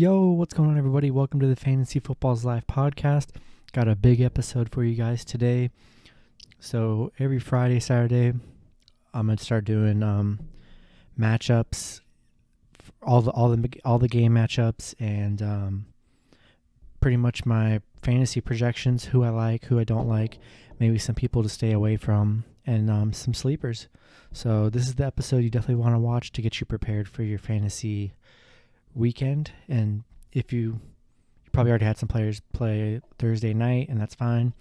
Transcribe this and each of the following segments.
Yo, what's going on, everybody? Welcome to the Fantasy Footballs Live podcast. Got a big episode for you guys today. So every Friday, Saturday, I'm gonna start doing um, matchups, all the all the all the game matchups, and um, pretty much my fantasy projections, who I like, who I don't like, maybe some people to stay away from, and um, some sleepers. So this is the episode you definitely want to watch to get you prepared for your fantasy weekend. And if you, you probably already had some players play Thursday night, and that's fine.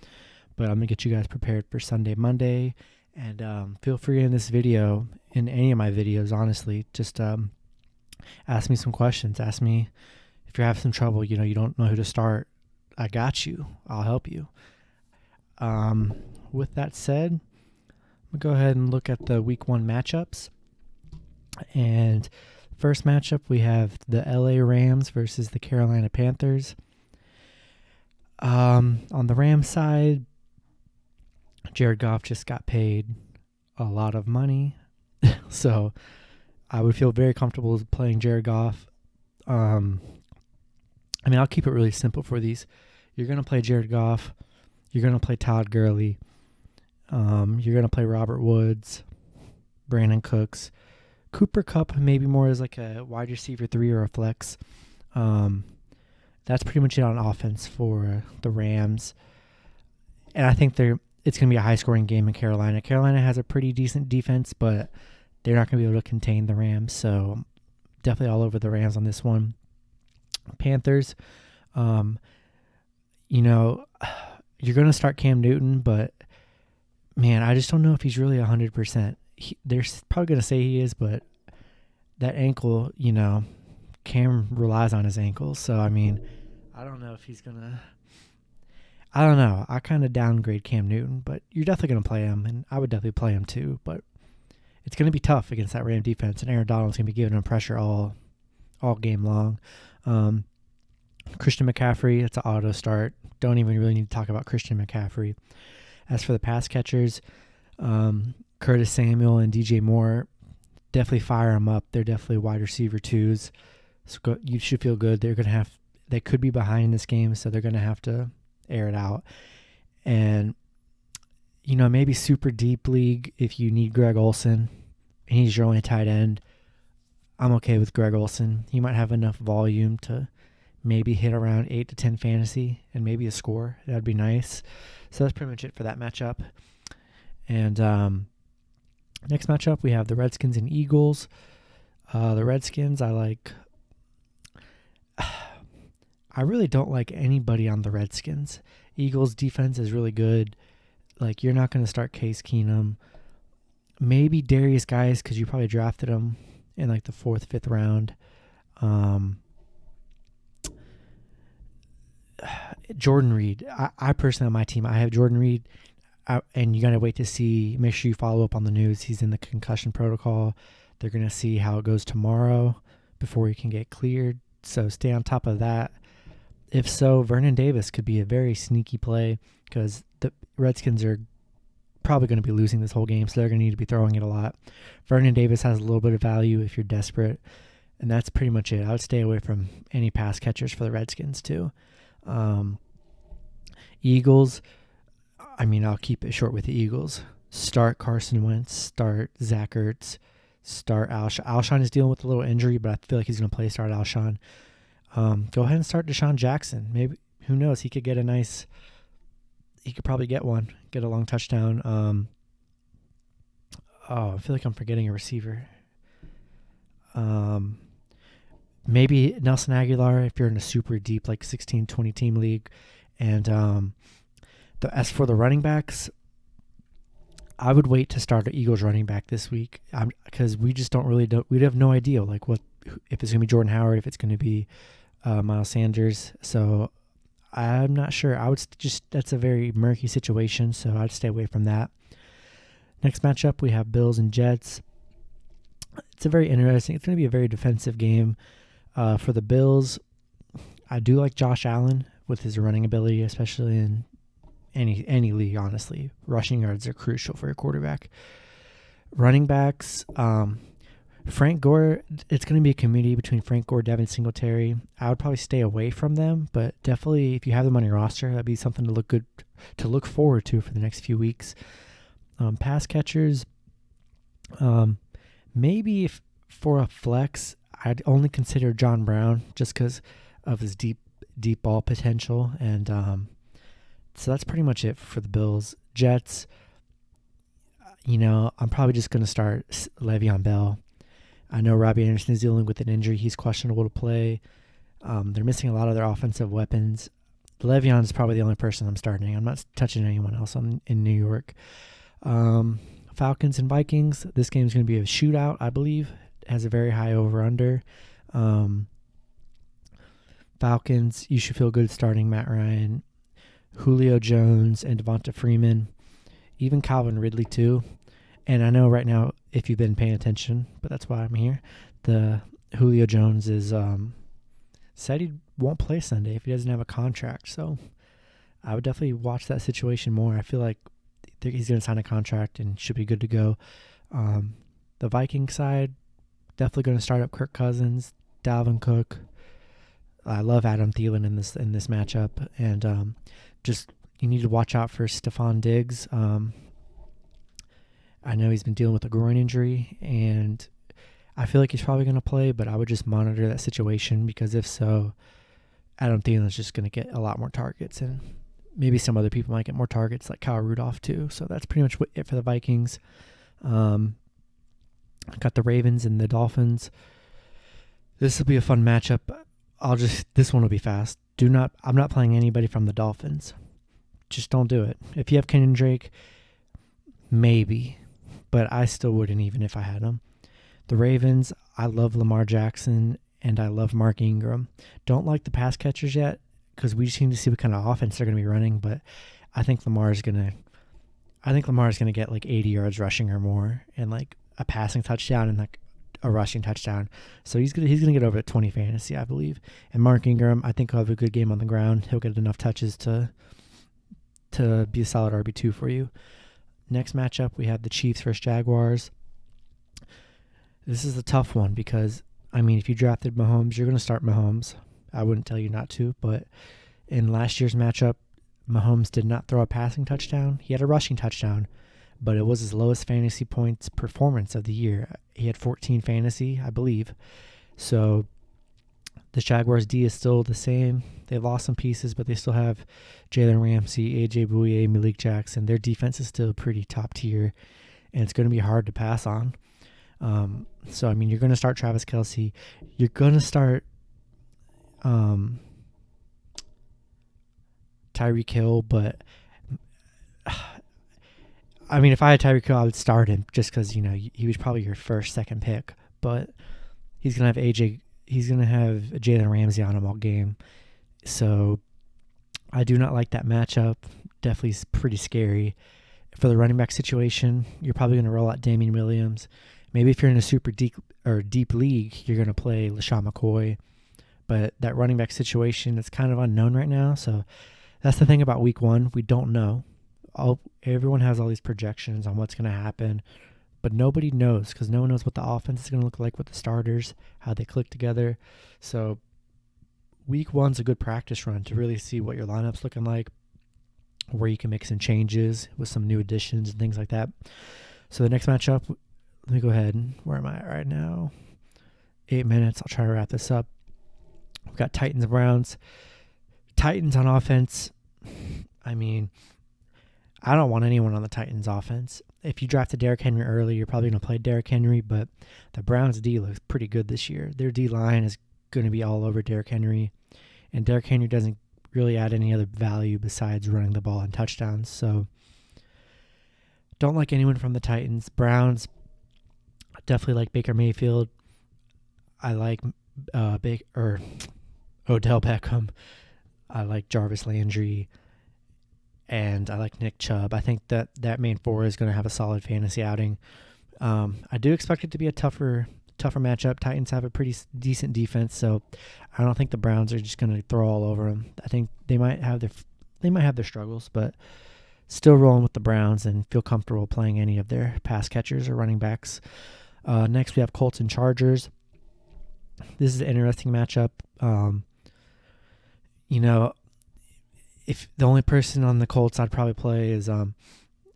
But I'm gonna get you guys prepared for Sunday, Monday, and um, feel free in this video, in any of my videos, honestly, just um, ask me some questions. Ask me if you're having some trouble. You know, you don't know who to start. I got you. I'll help you. Um, with that said, we'll go ahead and look at the week one matchups. And first matchup, we have the LA Rams versus the Carolina Panthers. Um, on the Rams side, Jared Goff just got paid a lot of money. so I would feel very comfortable playing Jared Goff. Um, I mean, I'll keep it really simple for these. You're going to play Jared Goff. You're going to play Todd Gurley. Um, you're going to play Robert Woods, Brandin Cooks, Cooper Kupp maybe more as like a wide receiver three or a flex. Um, that's pretty much it on offense for the Rams. And I think they're it's going to be a high scoring game in Carolina. Carolina has a pretty decent defense, but they're not going to be able to contain the Rams. So definitely all over the Rams on this one. Panthers, um, you know, you're going to start Cam Newton, but man, I just don't know if he's really 100%. He, they're probably going to say he is, but that ankle, you know, Cam relies on his ankles. So, I mean, I don't know if he's going to. I don't know. I kind of downgrade Cam Newton, but you're definitely going to play him, and I would definitely play him too. But it's going to be tough against that Ram defense, and Aaron Donald's going to be giving him pressure all all game long. Um, Christian McCaffrey, it's an auto start. Don't even really need to talk about Christian McCaffrey. As for the pass catchers, um, Curtis Samuel and DJ Moore, definitely fire them up. They're definitely wide receiver twos. So go, you should feel good. They're gonna have. They could be behind this game, so they're gonna have to air it out. And you know, maybe super deep league if you need Greg Olsen, and he's your only tight end. I'm okay with Greg Olsen. He might have enough volume to maybe hit around eight to ten fantasy and maybe a score. That'd be nice. So that's pretty much it for that matchup. And um, next matchup we have the Redskins and Eagles. Uh, the Redskins, I like. I really don't like anybody on the Redskins. Eagles defense is really good. Like you're not going to start Case Keenum. Maybe Derrius Guice because you probably drafted him in like the fourth, fifth round. Um, Jordan Reed. I, I, personally on my team, I have Jordan Reed, And you gotta wait to see. Make sure you follow up on the news. He's in the concussion protocol. They're gonna see how it goes tomorrow before he can get cleared. So stay on top of that. If so, Vernon Davis could be a very sneaky play because the Redskins are probably going to be losing this whole game, so they're going to need to be throwing it a lot. Vernon Davis has a little bit of value if you're desperate, and that's pretty much it. I would stay away from any pass catchers for the Redskins too. Um, Eagles, I mean, I'll keep it short with the Eagles. Start Carson Wentz, start Zach Ertz, start Alshon. Alshon is dealing with a little injury, but I feel like he's going to play start Alshon. Um, go ahead and start DeSean Jackson. Maybe who knows? He could get a nice. He could probably get one, get a long touchdown. Um, oh, I feel like I'm forgetting a receiver. Um, maybe Nelson Agholor if you're in a super deep like 16, 20 team league. And um, the, as for the running backs, I would wait to start an Eagles running back this week because we just don't really don't we have no idea like what if it's gonna be Jordan Howard if it's gonna be uh, Miles Sanders. So I'm not sure. I would just that's a very murky situation, so I'd stay away from that. Next matchup we have Bills and Jets. It's a very interesting. It's to be a very defensive game uh, for the Bills. I do like Josh Allen with his running ability, especially in any any league. Honestly, rushing yards are crucial for a quarterback. Running backs, um, Frank Gore, it's going to be a committee between Frank Gore, Devin Singletary. I would probably stay away from them, but definitely if you have them on your roster, that'd be something to look good to look forward to for the next few weeks. Um, pass catchers, um, maybe if for a flex, I'd only consider John Brown just because of his deep deep ball potential, and um, so that's pretty much it for the Bills. Jets, you know, I'm probably just going to start Le'Veon Bell. I know Robbie Anderson is dealing with an injury. He's questionable to play. Um, they're missing a lot of their offensive weapons. Le'Veon is probably the only person I'm starting. I'm not touching anyone else on, in New York. Um, Falcons and Vikings. This game is going to be a shootout, I believe. Has a very high over under. Um, Falcons, you should feel good starting Matt Ryan, Julio Jones, and Devonta Freeman, even Calvin Ridley, too. And I know right now, if you've been paying attention, but that's why I'm here, the Julio Jones is um, said he won't play Sunday if he doesn't have a contract. So I would definitely watch that situation more. I feel like he's going to sign a contract and should be good to go. Um, the Viking side, definitely going to start up Kirk Cousins, Dalvin Cook. I love Adam Thielen in this in this matchup, and um, just you need to watch out for Stefon Diggs. Um, I know he's been dealing with a groin injury, and I feel like he's probably going to play, but I would just monitor that situation because if so, Adam Thielen is just going to get a lot more targets, and maybe some other people might get more targets, like Kyle Rudolph too. So that's pretty much it for the Vikings. Um, got the Ravens and the Dolphins. This will be a fun matchup. I'll just this one will be fast. Do not. I'm not playing anybody from the Dolphins. Just don't do it. If you have Kenyan Drake, maybe, but I still wouldn't even if I had him. The Ravens. I love Lamar Jackson and I love Mark Ingram. Don't like the pass catchers yet because we just need to see what kind of offense they're going to be running. But I think Lamar is going to. I think Lamar is going to get like 80 yards rushing or more and like a passing touchdown and like a rushing touchdown. So he's gonna he's gonna get over at 20 fantasy, I believe. And Mark Ingram, I think he'll have a good game on the ground. He'll get enough touches to to be a solid RB two for you. Next matchup, we have the Chiefs versus Jaguars. This is a tough one because I mean, if you drafted Mahomes, you're gonna start Mahomes. I wouldn't tell you not to, but in last year's matchup, Mahomes did not throw a passing touchdown. He had a rushing touchdown, but it was his lowest fantasy points performance of the year. He had 14 fantasy, I believe. So the Jaguars D is still the same. They've lost some pieces, but they still have Jalen Ramsey, AJ Bouye, Malik Jackson. Their defense is still pretty top tier, and it's going to be hard to pass on. Um, so I mean, you're going to start Travis Kelce. You're going to start um, Tyreek Hill, but I mean, if I had Tyreek Hill, I would start him just because you know he was probably your first, second pick. But he's gonna have AJ. He's gonna have Jalen Ramsey on him all game. So I do not like that matchup. Definitely pretty scary. For the running back situation, you're probably gonna roll out Damien Williams. Maybe if you're in a super deep or deep league, you're gonna play LeSean McCoy. But that running back situation is kind of unknown right now. So that's the thing about week one. We don't know all everyone has all these projections on what's going to happen, but nobody knows because no one knows what the offense is going to look like with the starters, how they click together. So week one's a good practice run to really see what your lineup's looking like, where you can make some changes with some new additions and things like that. So the next matchup, let me go ahead. Where am I at right now? Eight minutes. I'll try to wrap this up. We've got Titans Browns. Titans on offense. I mean, I don't want anyone on the Titans offense. If you drafted Derrick Henry early, you're probably going to play Derrick Henry, but the Browns D looks pretty good this year. Their D line is going to be all over Derrick Henry, and Derrick Henry doesn't really add any other value besides running the ball and touchdowns. So don't like anyone from the Titans. Browns definitely like Baker Mayfield. I like uh Baker or Odell Beckham. I like Jarvis Landry and I like Nick Chubb. I think that that main four is going to have a solid fantasy outing. Um, I do expect it to be a tougher tougher matchup. Titans have a pretty decent defense, so I don't think the Browns are just going to throw all over them. I think they might have their they might have their struggles, but still rolling with the Browns and feel comfortable playing any of their pass catchers or running backs. Uh, next, we have Colts and Chargers. This is an interesting matchup. Um, you know, if the only person on the Colts I'd probably play is, um,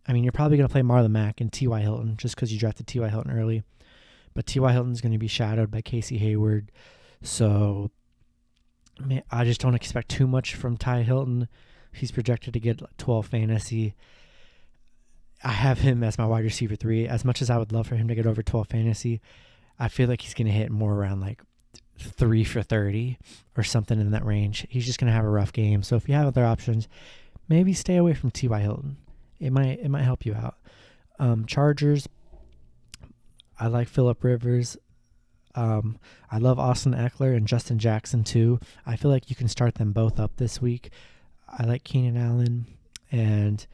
I mean, you're probably going to play Marlon Mack and T.Y. Hilton just because you drafted T.Y. Hilton early. But T.Y. Hilton's going to be shadowed by Casey Hayward. So man, I just don't expect too much from Ty Hilton. He's projected to get 12 fantasy. I have him as my wide receiver three. As much as I would love for him to get over 12 fantasy, I feel like he's going to hit more around like three for 30 or something in that range. He's just going to have a rough game. So if you have other options, maybe stay away from T.Y. Hilton. It might it might help you out. Um, Chargers. I like Philip Rivers. Um, I love Austin Ekeler and Justin Jackson too. I feel like you can start them both up this week. I like Keenan Allen, and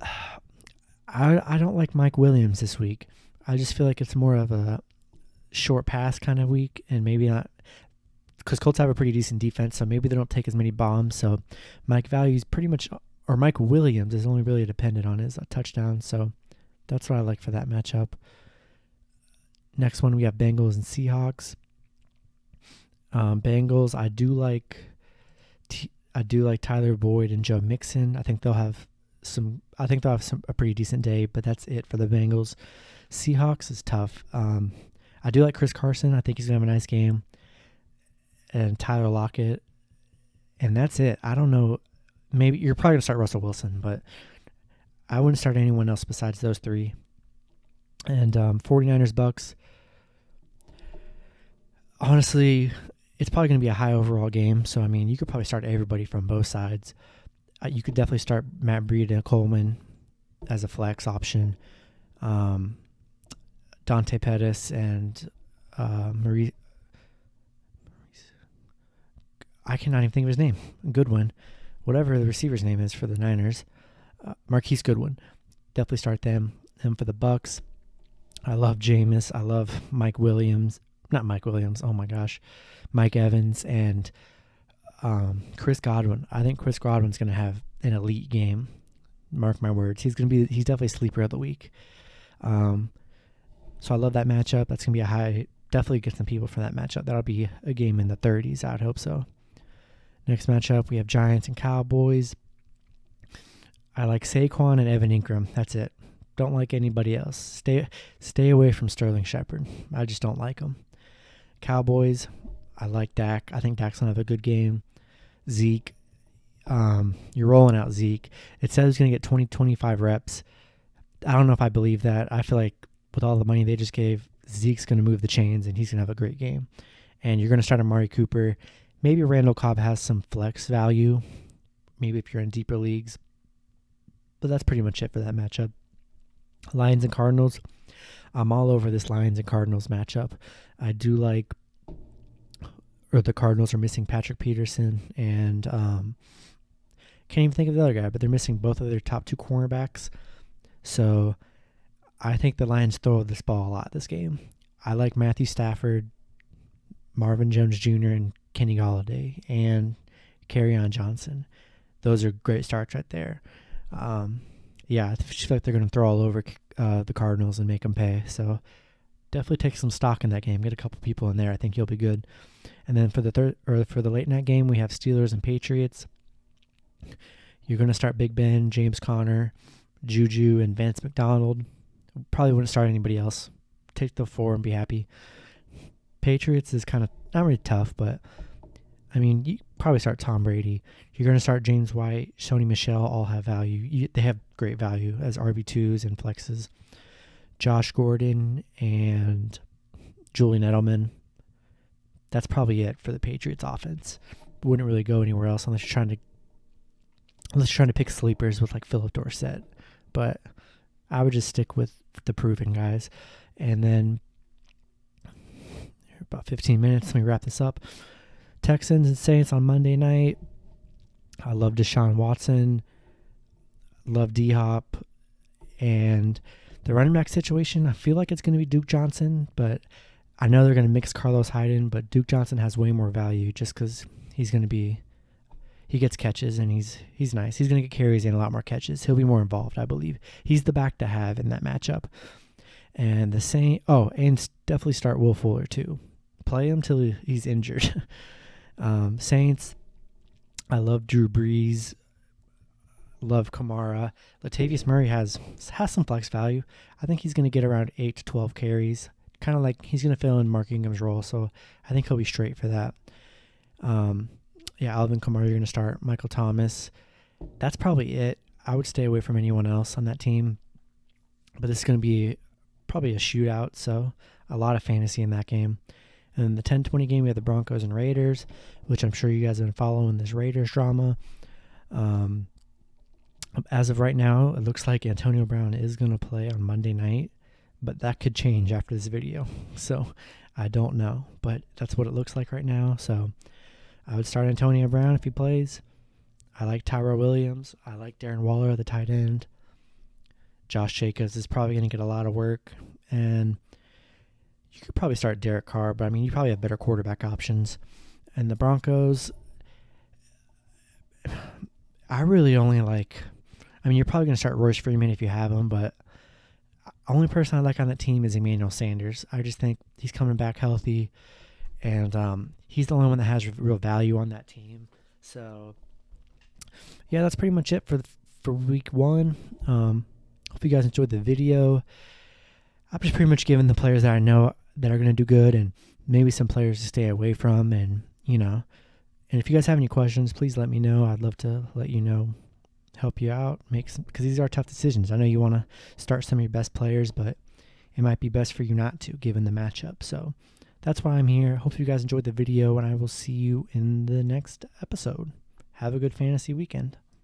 I I don't like Mike Williams this week. I just feel like it's more of a short pass kind of week, and maybe not because Colts have a pretty decent defense, so maybe they don't take as many bombs. So Mike Value's pretty much, or Mike Williams is only really dependent on his touchdown. So that's what I like for that matchup. Next one we have Bengals and Seahawks. Um, Bengals, I do like, T- I do like Tyler Boyd and Joe Mixon. I think they'll have some. I think they'll have some a pretty decent day, but that's it for the Bengals. Seahawks is tough. Um, I do like Chris Carson. I think he's gonna have a nice game. And Tyler Lockett, and that's it. I don't know. Maybe you're probably gonna start Russell Wilson, but I wouldn't start anyone else besides those three. And um, 49ers Bucks honestly, it's probably going to be a high overall game. So, I mean, you could probably start everybody from both sides. Uh, you could definitely start Matt Breida Coleman as a flex option. Um, Dante Pettis and uh, Marie. I cannot even think of his name. Goodwin, whatever the receiver's name is for the Niners. Uh, Marquise Goodwin. Definitely start them. Them for the Bucks. I love Jameis. I love Mike Williams not Mike Williams. Oh my gosh, Mike Evans and um, Chris Godwin. I think Chris Godwin's going to have an elite game. Mark my words. He's going to be. He's definitely sleeper of the week. Um, so I love that matchup. That's going to be a high. Definitely get some people for that matchup. That'll be a game in the 30s. I'd hope so. Next matchup, we have Giants and Cowboys. I like Saquon and Evan Engram. That's it. Don't like anybody else. Stay stay away from Sterling Shepard. I just don't like him. Cowboys, I like Dak. I think Dak's gonna have a good game. Zeke, um, you're rolling out Zeke. It says he's gonna get 20, 25 reps. I don't know if I believe that. I feel like with all the money they just gave, Zeke's gonna move the chains and he's gonna have a great game. And you're gonna start Amari Cooper. Maybe Randall Cobb has some flex value. Maybe if you're in deeper leagues. But that's pretty much it for that matchup. Lions and Cardinals. I'm all over this Lions and Cardinals matchup. I do like, or the Cardinals are missing Patrick Peterson and um, can't even think of the other guy, but they're missing both of their top two cornerbacks. So I think the Lions throw this ball a lot this game. I like Matthew Stafford, Marvin Jones Jr., and Kenny Golladay, and on Johnson. Those are great starts right there. Um, yeah, I feel like they're going to throw all over uh, the Cardinals and make them pay. So definitely take some stock in that game. Get a couple people in there. I think you'll be good. And then for the third or for the late night game, we have Steelers and Patriots. You're going to start Big Ben, James Conner, Juju, and Vance McDonald. Probably wouldn't start anybody else. Take the four and be happy. Patriots is kind of not really tough, but I mean, you probably start Tom Brady. You're going to start James White, Sony Michel, all have value. You, they have great value as RB2s and flexes. Josh Gordon and Julian Edelman. That's probably it for the Patriots offense. Wouldn't really go anywhere else unless you're trying to unless you're trying to pick sleepers with like Phillip Dorsett. But I would just stick with the proven guys. And then about 15 minutes. Let me wrap this up. Texans and Saints on Monday night. I love Deshaun Watson. Love D Hop. And the running back situation, I feel like it's going to be Duke Johnson, but I know they're going to mix Carlos Hyde in, but Duke Johnson has way more value just because he's going to be he gets catches and he's he's nice. He's going to get carries and a lot more catches. He'll be more involved, I believe. He's the back to have in that matchup. And the same. Oh, and definitely start Will Fuller too. Play him till he's injured. um, Saints. I love Drew Brees. Love Kamara. Latavius Murray has has some flex value. I think he's going to get around eight to twelve carries. Kind of like he's going to fill in Mark Ingram's role, so I think he'll be straight for that. Um, yeah, Alvin Kamara, you're going to start. Michael Thomas. That's probably it. I would stay away from anyone else on that team. But this is going to be probably a shootout, so a lot of fantasy in that game. And the 10 20 game, we have the Broncos and Raiders, which I'm sure you guys have been following this Raiders drama. Um, as of right now, it looks like Antonio Brown is going to play on Monday night, but that could change after this video. So I don't know, but that's what it looks like right now. So I would start Antonio Brown if he plays. I like Tyrell Williams. I like Darren Waller, the tight end. Josh Jacobs is probably going to get a lot of work. And you could probably start Derek Carr, but I mean, you probably have better quarterback options. And the Broncos, I really only like. I mean, you're probably going to start Royce Freeman if you have him, but only person I like on that team is Emmanuel Sanders. I just think he's coming back healthy, and um, he's the only one that has real value on that team. So, yeah, that's pretty much it for for week one. Um, hope you guys enjoyed the video. I've just pretty much given the players that I know that are going to do good, and maybe some players to stay away from, and you know. And if you guys have any questions, please let me know. I'd love to let you know help you out, make some because these are tough decisions. I know you want to start some of your best players, but it might be best for you not to given the matchup. So that's why I'm here. Hope you guys enjoyed the video, and I will see you in the next episode. Have a good fantasy weekend.